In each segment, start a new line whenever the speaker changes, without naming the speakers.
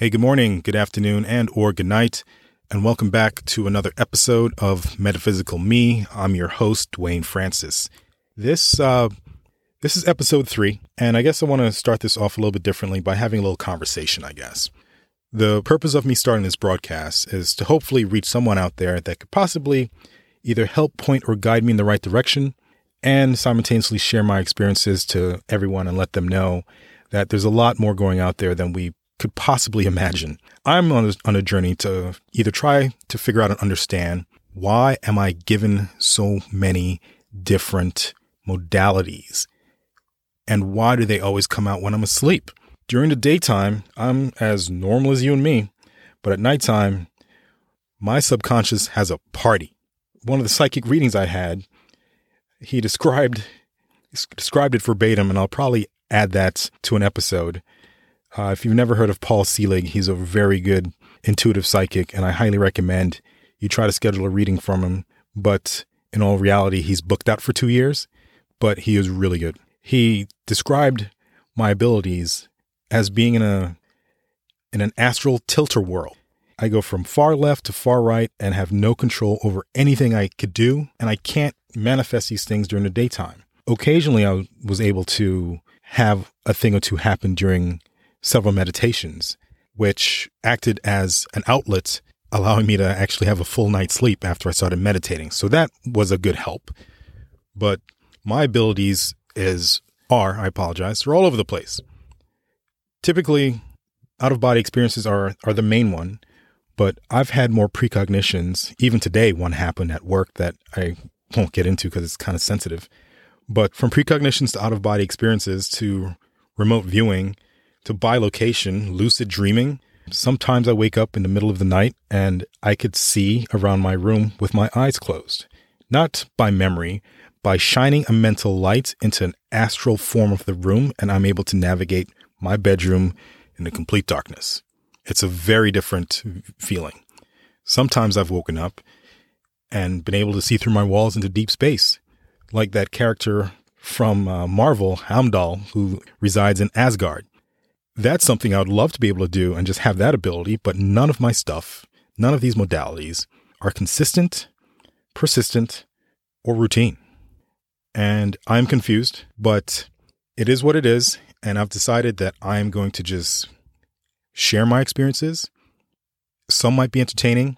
Hey, good morning, good afternoon, and or good night, and welcome back to another episode of Metaphysical Me. I'm your host, Dwayne Francis. This uh this is episode 3, and I guess I want to start this off a little bit differently by having a little conversation, I guess. The purpose of me starting this broadcast is to hopefully reach someone out there that could possibly either help point or guide me in the right direction and simultaneously share my experiences to everyone and let them know that there's a lot more going out there than we could possibly imagine. I'm on a, on a journey to either try to figure out and understand why am I given so many different modalities and why do they always come out when I'm asleep? During the daytime, I'm as normal as you and me, but at nighttime, my subconscious has a party. One of the psychic readings I had, he described described it verbatim, and I'll probably add that to an episode. Uh, if you've never heard of Paul Selig, he's a very good intuitive psychic, and I highly recommend you try to schedule a reading from him. But in all reality, he's booked out for two years, but he is really good. He described my abilities as being in a in an astral Tilt-A-Whirl. I go from far left to far right and have no control over anything I could do, and I can't manifest these things during the daytime. Occasionally, I was able to have a thing or two happen during several meditations, which acted as an outlet, allowing me to actually have a full night's sleep after I started meditating. So that was a good help. But my abilities is are, I apologize, they're all over the place. Typically, out of body experiences are are the main one, but I've had more precognitions. Even today, one happened at work that I won't get into because it's kind of sensitive. But from precognitions to out of body experiences to remote viewing to bilocation, lucid dreaming. Sometimes I wake up in the middle of the night and I could see around my room with my eyes closed. Not by memory, by shining a mental light into an astral form of the room, and I'm able to navigate my bedroom in the complete darkness. It's a very different feeling. Sometimes I've woken up and been able to see through my walls into deep space, like that character from uh, Marvel, Heimdall, who resides in Asgard. That's something I would love to be able to do and just have that ability, but none of my stuff, none of these modalities are consistent, persistent, or routine. And I'm confused, but it is what it is. And I've decided that I'm going to just share my experiences. Some might be entertaining,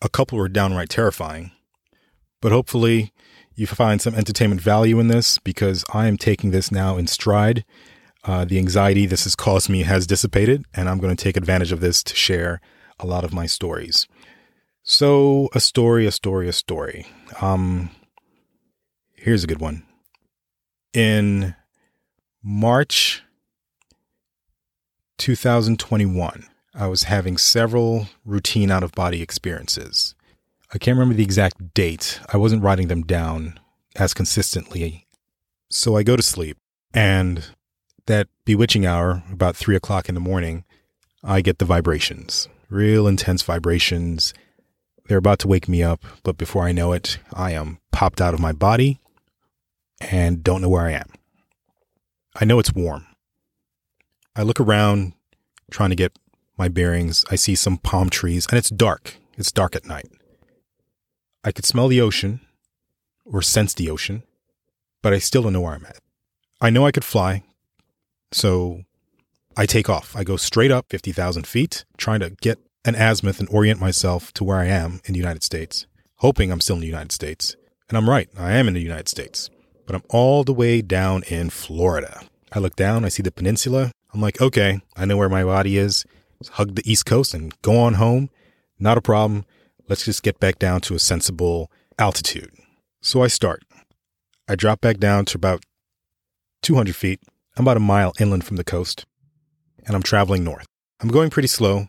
a couple are downright terrifying, but hopefully you find some entertainment value in this because I am taking this now in stride. Uh, the anxiety this has caused me has dissipated, and I'm going to take advantage of this to share a lot of my stories. So, a story, a story, a story. Um, here's a good one. In March 2021, I was having several routine out of body experiences. I can't remember the exact date. I wasn't writing them down as consistently. So I go to sleep, and that bewitching hour, about three o'clock in the morning, I get the vibrations, real intense vibrations. They're about to wake me up, but before I know it, I am popped out of my body and don't know where I am. I know it's warm. I look around, trying to get my bearings. I see some palm trees, and it's dark. It's dark at night. I could smell the ocean or sense the ocean, but I still don't know where I'm at. I know I could fly, so I take off. I go straight up 50,000 feet, trying to get an azimuth and orient myself to where I am in the United States, hoping I'm still in the United States. And I'm right, I am in the United States, but I'm all the way down in Florida. I look down, I see the peninsula. I'm like, okay, I know where my body is. hug the East Coast and go on home. Not a problem. Let's just get back down to a sensible altitude. So I start. I drop back down to about 200 feet. I'm about a mile inland from the coast, and I'm traveling north. I'm going pretty slow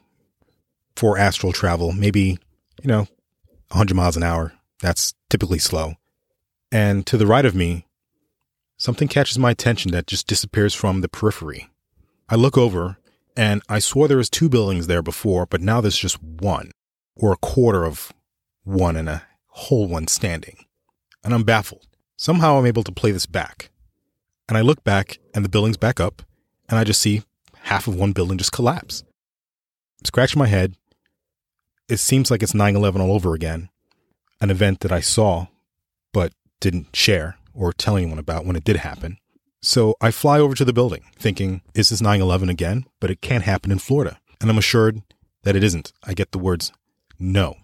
for astral travel, maybe, you know, 100 miles an hour. That's typically slow. And to the right of me, something catches my attention that just disappears from the periphery. I look over, and I swore there was two buildings there before, but now there's just one or a quarter of one and a whole one standing. And I'm baffled. Somehow I'm able to play this back. And I look back and the building's back up and I just see half of one building just collapse. Scratch my head. It seems like it's 9 11 all over again, an event that I saw but didn't share or tell anyone about when it did happen. So I fly over to the building thinking, is this 9 11 again? But it can't happen in Florida. And I'm assured that it isn't. I get the words no.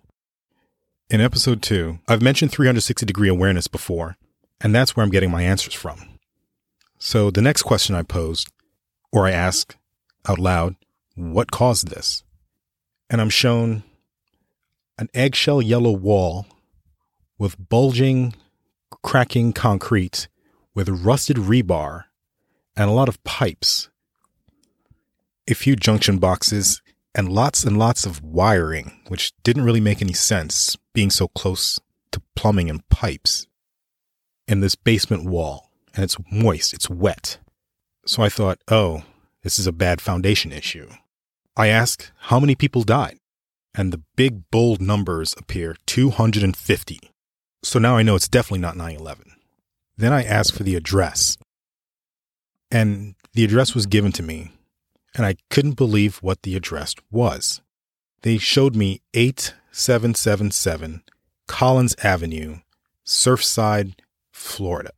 In episode two, I've mentioned 360 degree awareness before, and that's where I'm getting my answers from. So the next question I posed, or I ask out loud, what caused this? And I'm shown an eggshell yellow wall with bulging, cracking concrete with rusted rebar and a lot of pipes, a few junction boxes, and lots and lots of wiring, which didn't really make any sense being so close to plumbing and pipes in this basement wall. And it's moist, it's wet. So I thought, oh, this is a bad foundation issue. I asked how many people died, and the big bold numbers appear 250. So now I know it's definitely not 9 11. Then I asked for the address, and the address was given to me and I couldn't believe what the address was. They showed me 8777 Collins Avenue, Surfside, Florida.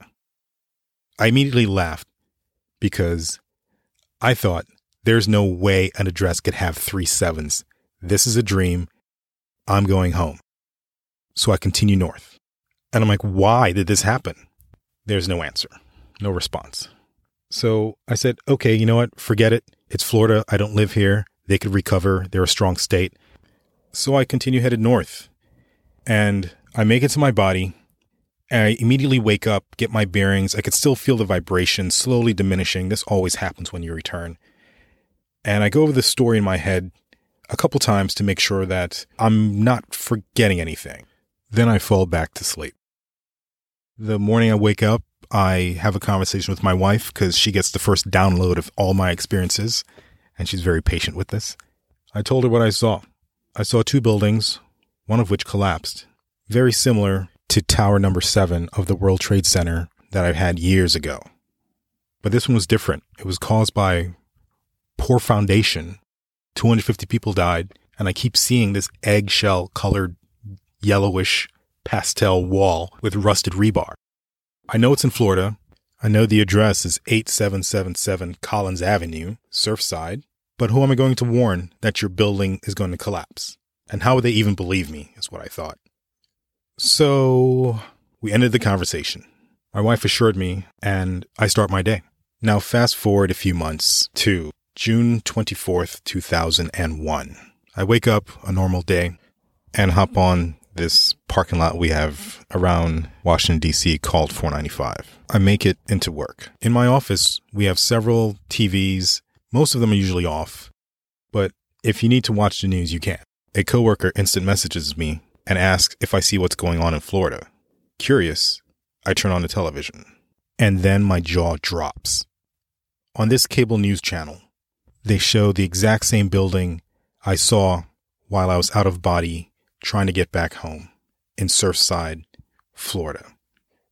I immediately laughed because I thought there's no way an address could have three sevens. This is a dream. I'm going home. So I continue north. And I'm like, why did this happen? There's no answer, no response. So I said, okay, you know what? Forget it. It's Florida. I don't live here. They could recover. They're a strong state. So I continue headed north and I make it to my body. I immediately wake up, get my bearings. I could still feel the vibration slowly diminishing. This always happens when you return. And I go over the story in my head a couple times to make sure that I'm not forgetting anything. Then I fall back to sleep. The morning I wake up, I have a conversation with my wife because she gets the first download of all my experiences, and she's very patient with this. I told her what I saw. I saw two buildings, one of which collapsed, very similar to Tower Number 7 of the World Trade Center that I've had years ago. But this one was different. It was caused by poor foundation. 250 people died, and I keep seeing this eggshell colored yellowish pastel wall with rusted rebar. I know it's in Florida. I know the address is 8777 Collins Avenue, Surfside. But who am I going to warn that your building is going to collapse? And how would they even believe me, is what I thought. So we ended the conversation. My wife assured me, and I start my day. Now, fast forward a few months to June 24th, 2001. I wake up a normal day and hop on this parking lot we have around Washington, D.C. called 495. I make it into work. In my office, we have several TVs. Most of them are usually off, but if you need to watch the news, you can. A coworker instant messages me and asks if I see what's going on in Florida. Curious, I turn on the television, and then my jaw drops. On this cable news channel, they show the exact same building I saw while I was out of body trying to get back home in Surfside, Florida.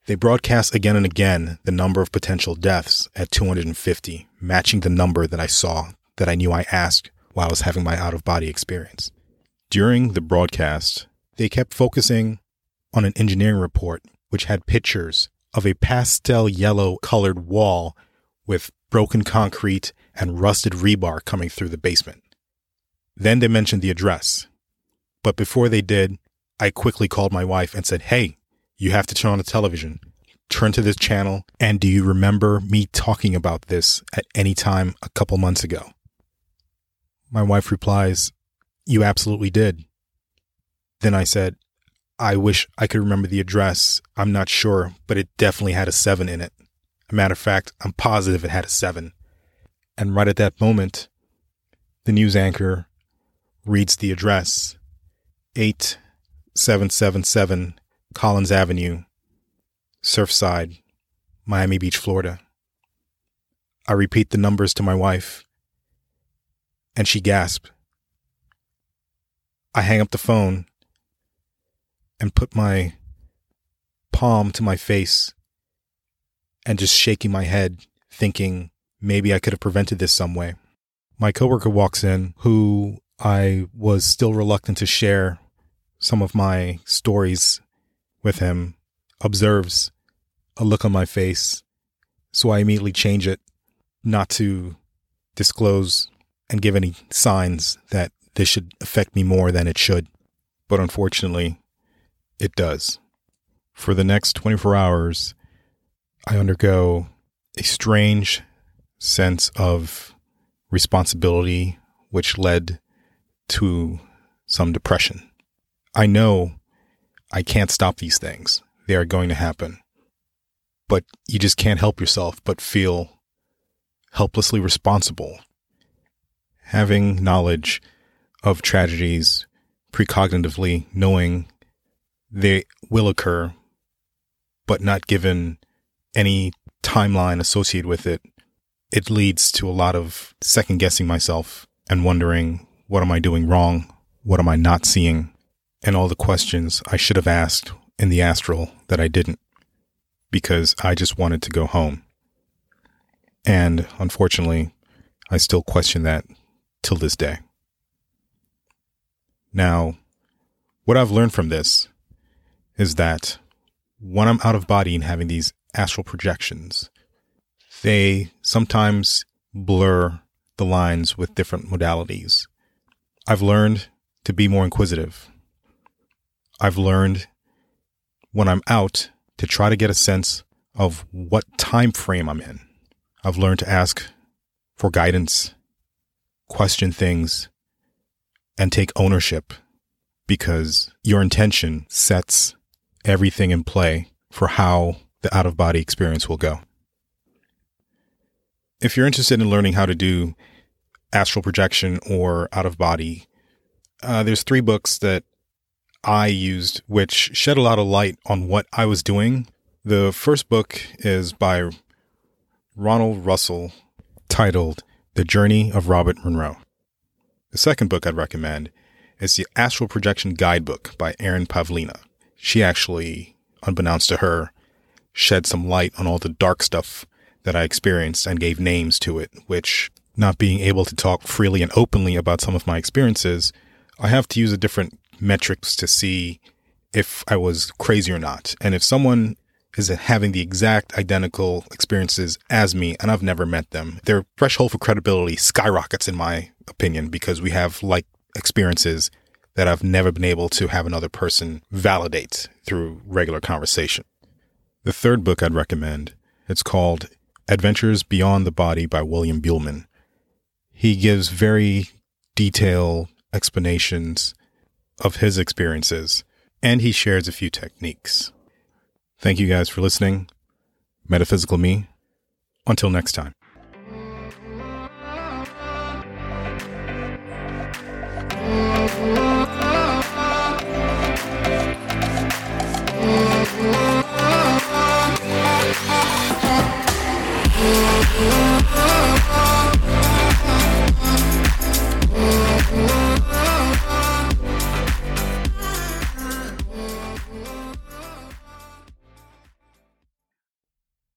They broadcast again and again the number of potential deaths at 250, matching the number that I saw that I knew I asked while I was having my out of body experience. During the broadcast, they kept focusing on an engineering report which had pictures of a pastel yellow colored wall with broken concrete and rusted rebar coming through the basement. Then they mentioned the address but before they did, I quickly called my wife and said, Hey, you have to turn on the television. Turn to this channel. And do you remember me talking about this at any time a couple months ago? My wife replies, You absolutely did. Then I said, I wish I could remember the address. I'm not sure, but it definitely had a seven in it. A matter of fact, I'm positive it had a seven. And right at that moment, the news anchor reads the address 8777 Collins Avenue, Surfside, Miami Beach, Florida. I repeat the numbers to my wife, and she gasped. I hang up the phone and put my palm to my face and just shaking my head, thinking maybe I could have prevented this some way. My coworker walks in, who I was still reluctant to share some of my stories with him, observes a look on my face. So I immediately change it not to disclose and give any signs that this should affect me more than it should. But unfortunately, it does. For the next 24 hours, I undergo a strange sense of responsibility, which led to some depression. I know I can't stop these things. They are going to happen. But you just can't help yourself but feel helplessly responsible. Having knowledge of tragedies precognitively, knowing they will occur, but not given any timeline associated with it, it leads to a lot of second guessing myself and wondering what am I doing wrong? What am I not seeing? And all the questions I should have asked in the astral that I didn't because I just wanted to go home. And unfortunately, I still question that till this day. Now, what I've learned from this is that when I'm out of body and having these astral projections, they sometimes blur the lines with different modalities. I've learned to be more inquisitive. I've learned when I'm out to try to get a sense of what time frame I'm in. I've learned to ask for guidance, question things, and take ownership because your intention sets everything in play for how the out of body experience will go. If you're interested in learning how to do astral projection or out of body, uh, there's three books that I used which shed a lot of light on what I was doing. The first book is by Ronald Russell titled The Journey of Robert Monroe. The second book I'd recommend is the Astral Projection Guidebook by Erin Pavlina. She actually, unbeknownst to her, shed some light on all the dark stuff that I experienced and gave names to it, which, not being able to talk freely and openly about some of my experiences, I have to use a different metrics to see if I was crazy or not. And if someone is having the exact identical experiences as me and I've never met them, their threshold for credibility skyrockets, in my opinion, because we have like experiences that I've never been able to have another person validate through regular conversation. The third book I'd recommend, it's called Adventures Beyond the Body by William Buhlman. He gives very detailed explanations of his experiences, and he shares a few techniques. Thank you guys for listening. Metaphysical Me. Until next time.